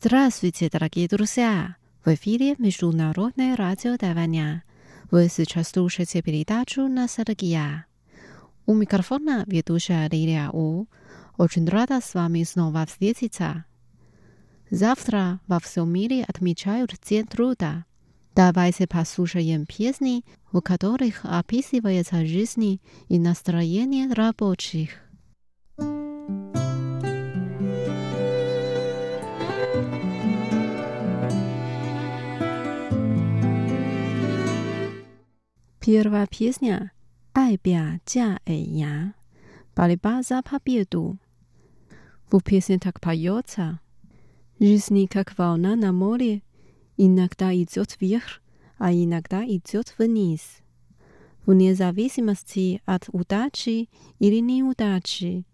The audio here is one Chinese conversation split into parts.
Здравствуйте, дорогие друзья! В эфире Международное радио Тайваня. Вы сейчас слушаете передачу «Ностальгия». У микрофона ведущая Лилия У. Очень рада с вами снова встретиться. Завтра во всем мире отмечают День труда. Давайте послушаем песни, в которых описывается жизнь и настроение рабочих. Первая песня «Ай бя джа эй я» борьба за победу. В песне так поется «Жизнь как волна на море, иногда идет вверх, а иногда идет вниз. Вне зависимости от удачи или неудачи,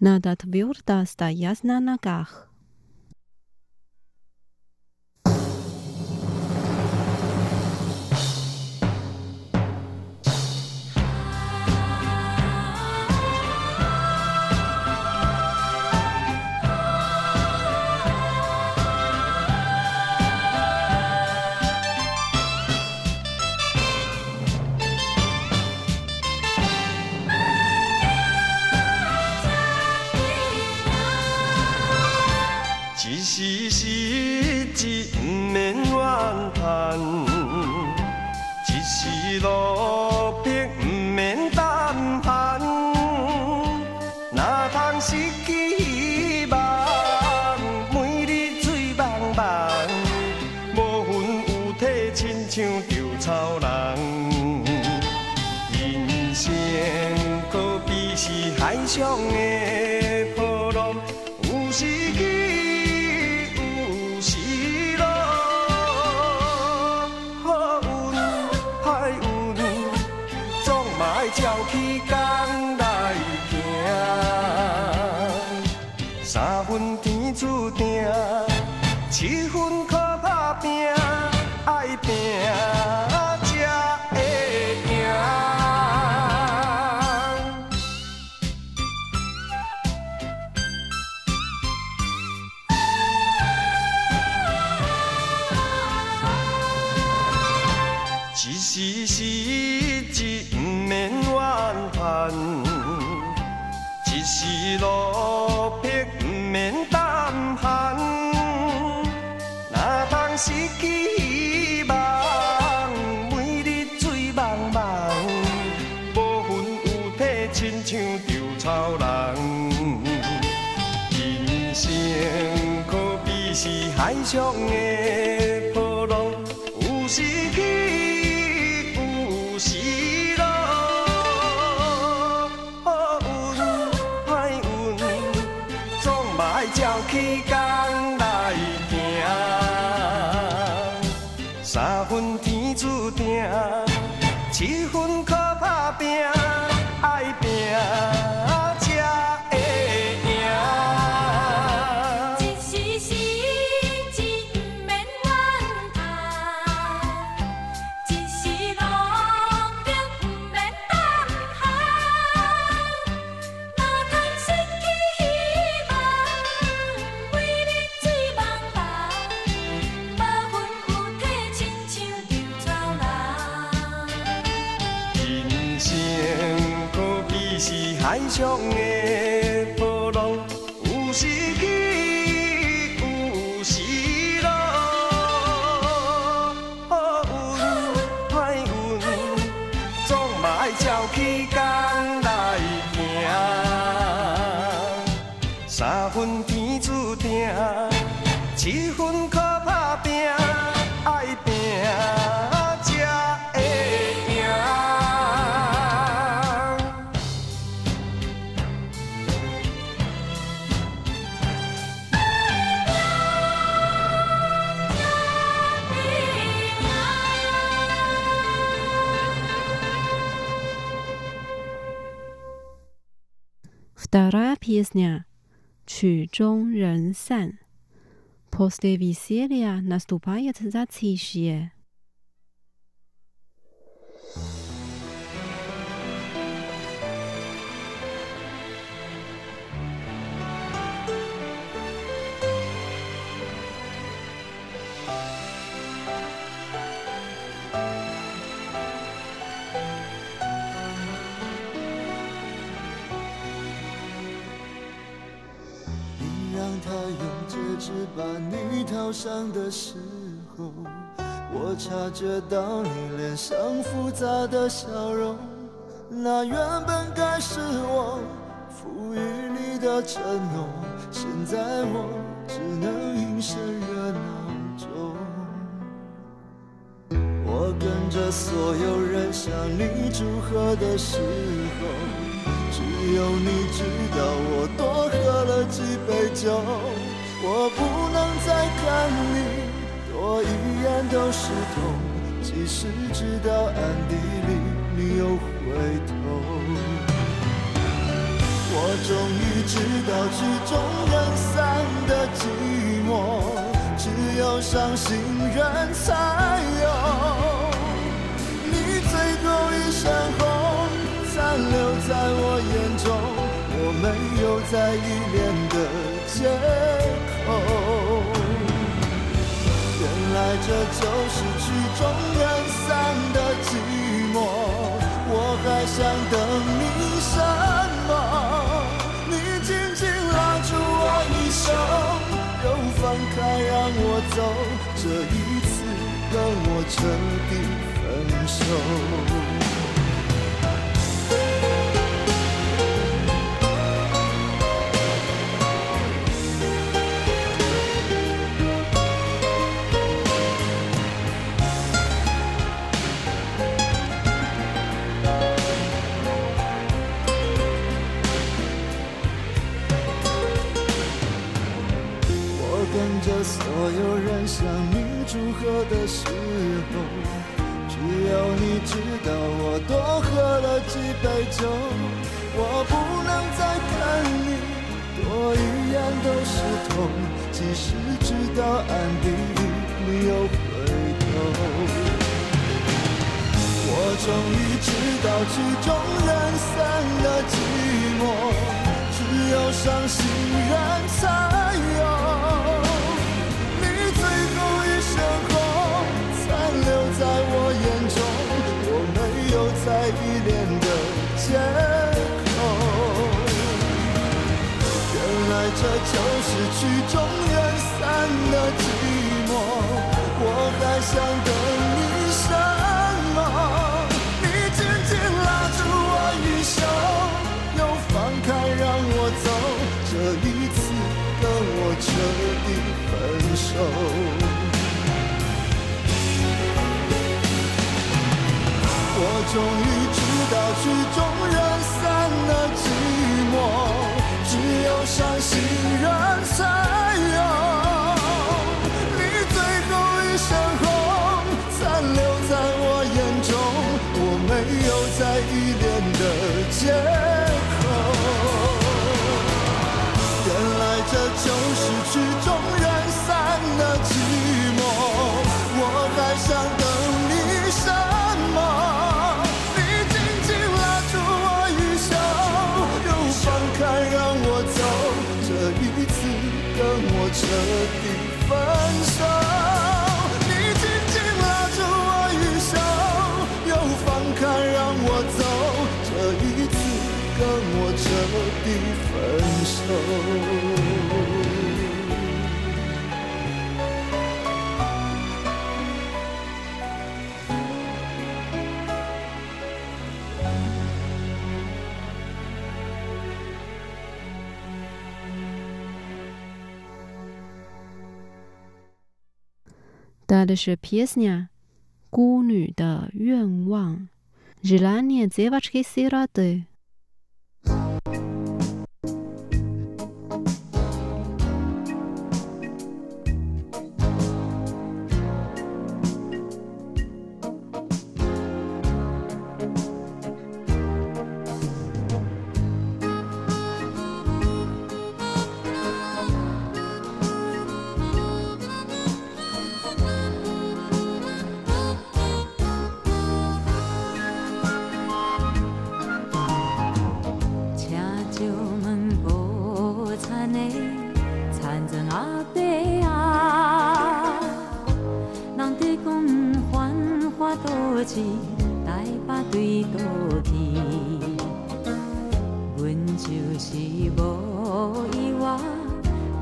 надо твердо стоять на ногах». 有时起，有时落。好运歹运，总嘛要照起 hãy cho nghề Вторая песня «曲终人散». После веселья наступает затишье. 戒指把你套上的时候，我察觉到你脸上复杂的笑容。那原本该是我赋予你的承诺，现在我只能隐身热闹中。我跟着所有人向你祝贺的时候。只有你知道我多喝了几杯酒，我不能再看你多一眼都是痛，即使知道暗地里你又回头。我终于知道曲终人散的寂寞，只有伤心人才有。你最后一身红。残留在我眼中，我没有再依恋的借口这就是曲终人散的寂寞，我还想等你什么？你紧紧拉住我衣袖，又放开让我走，这一次跟我彻底分手。所有人向你祝贺的时候，只有你知道我多喝了几杯酒。我不能再看你多一眼都是痛，即使知道暗地里你又回头。我终于知道曲终人散的寂寞，只有伤心人才有。这就是曲终人散的寂寞。我还想等你什么？你紧紧拉住我衣袖，又放开让我走。这一次跟我彻底分手。我终于想等你带来的是 Piesnia，孤女的愿望。Желание девочки сироты。阿爸啊，人讲台北对都，阮就是无依我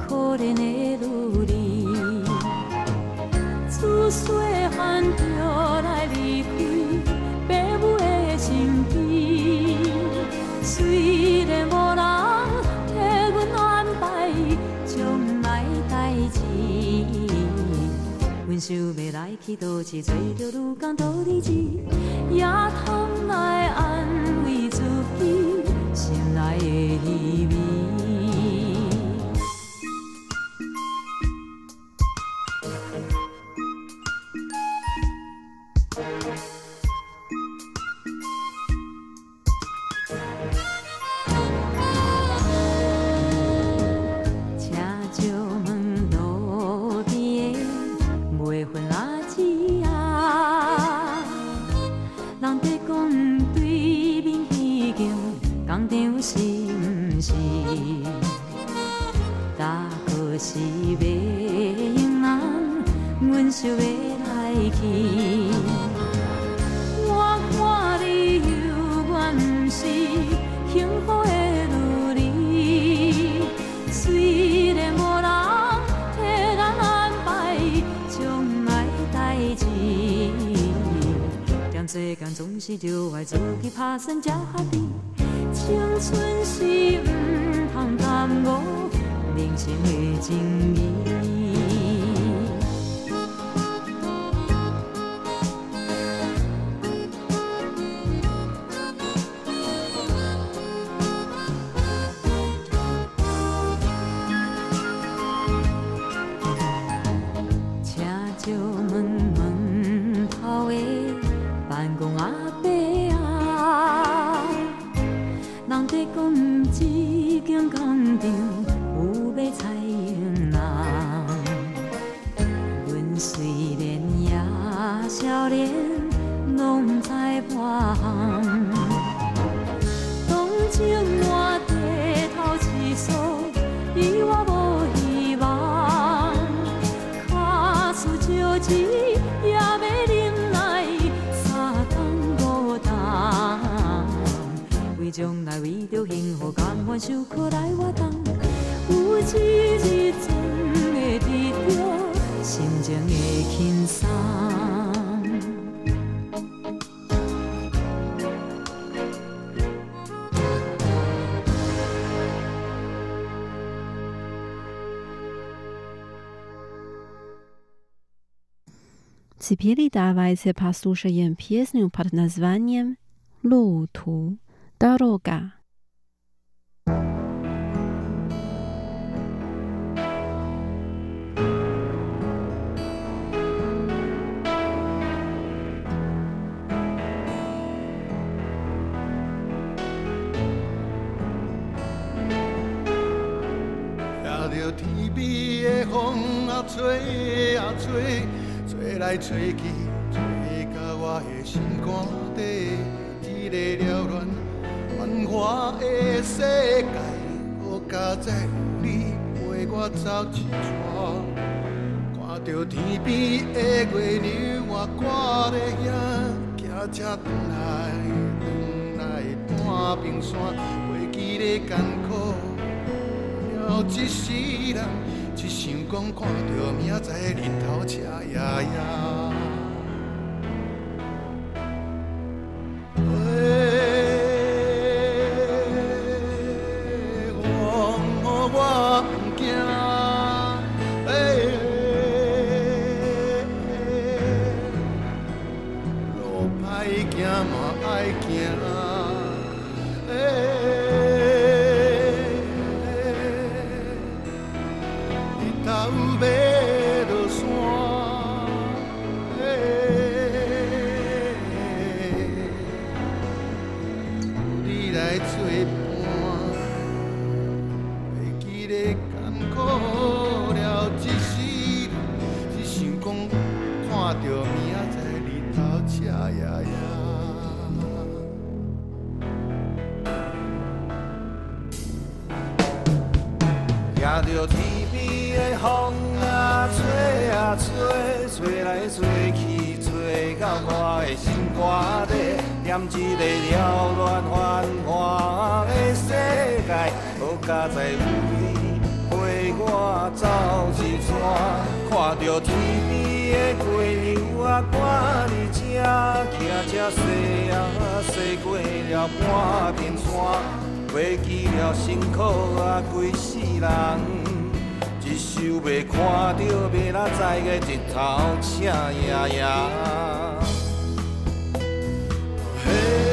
可怜的女人，自细汉就。想要来去倒市，找着愈工倒日子，也通来去。我看你犹原毋是幸福的女儿，虽然无人替咱安排将来代志，踮世间总是着爱自己打算才合理。青春是毋通耽误人生的情义。幸福，甘愿受苦来活动。有一日真会得着心情的轻松。Теперь давайте послушаем песню под названием «Луту. Дорога». 啊吹啊吹，吹来吹去，吹到我的心肝底。这个缭乱繁华的世界，好佳哉有你陪我走一串。看着天边的月亮，我挂在遐，骑车转来转来半冰山，过去的艰苦。了一世人，想讲看到明仔载日头赤呀呀。念一个缭乱繁华的世界，好佳哉有你陪我走一串。看着天边的月亮啊，赶日正，骑车西啊西过了半边山。袂记了辛苦啊，规世人，一宿袂看到明仔载的日头赤呀呀。Hey.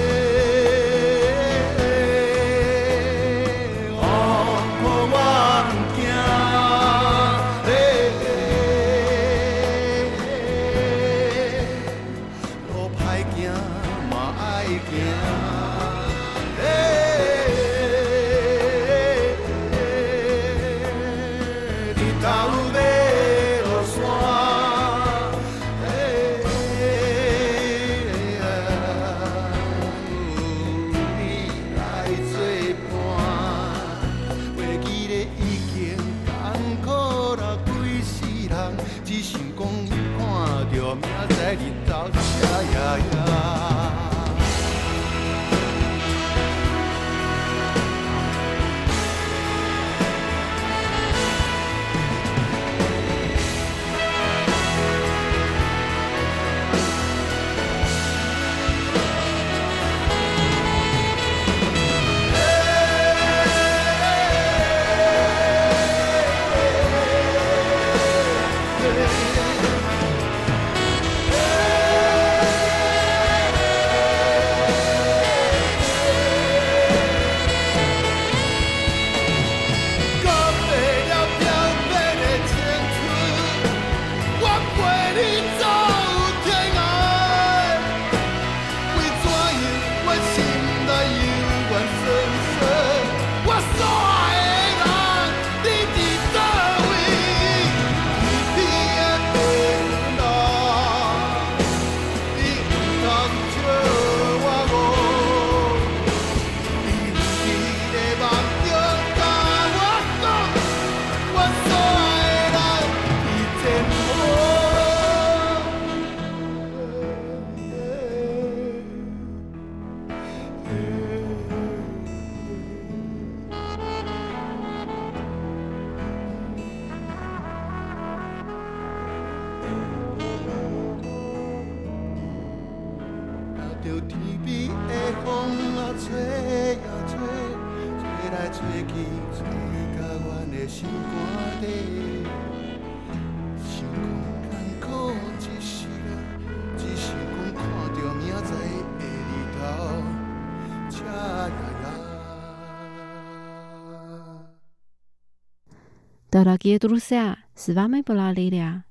Дорогие друзья, с вами была Лилия.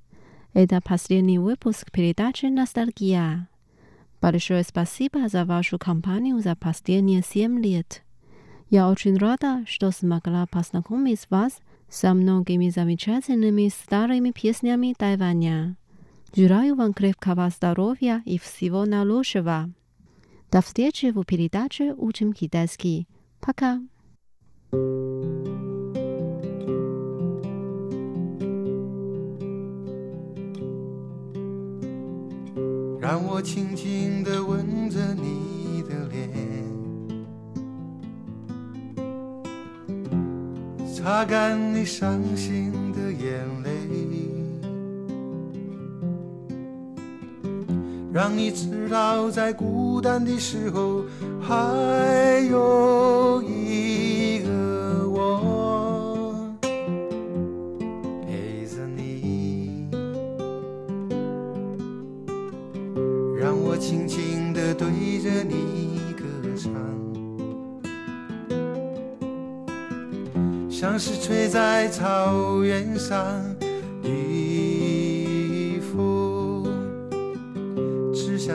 Это последний выпуск передачи «Ностальгия». Большое спасибо за вашу компанию за последние семь лет. Я очень рада, что смогла познакомить вас со многими замечательными старыми песнями Тайваня. Желаю вам крепкого здоровья и всего наилучшего. До встречи в передаче «Учим китайский». Пока! thank you 让我轻轻地吻着你的脸，擦干你伤心的眼泪，让你知道在孤单的时候还有一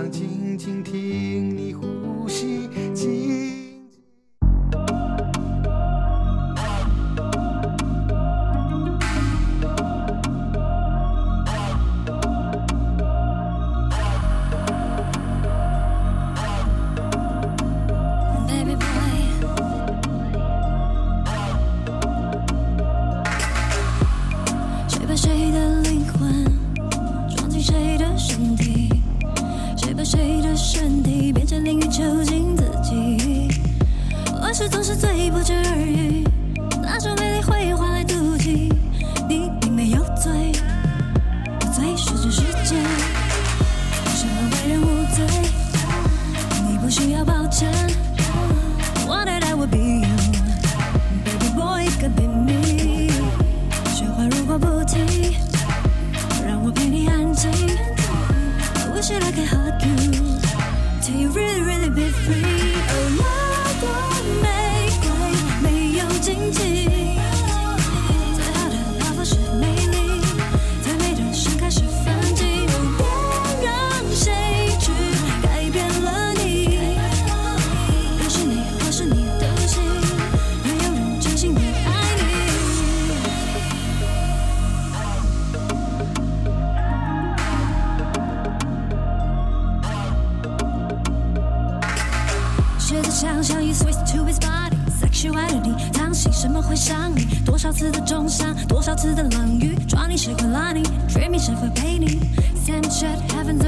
静静听抓你谁会拉你？dreaming 谁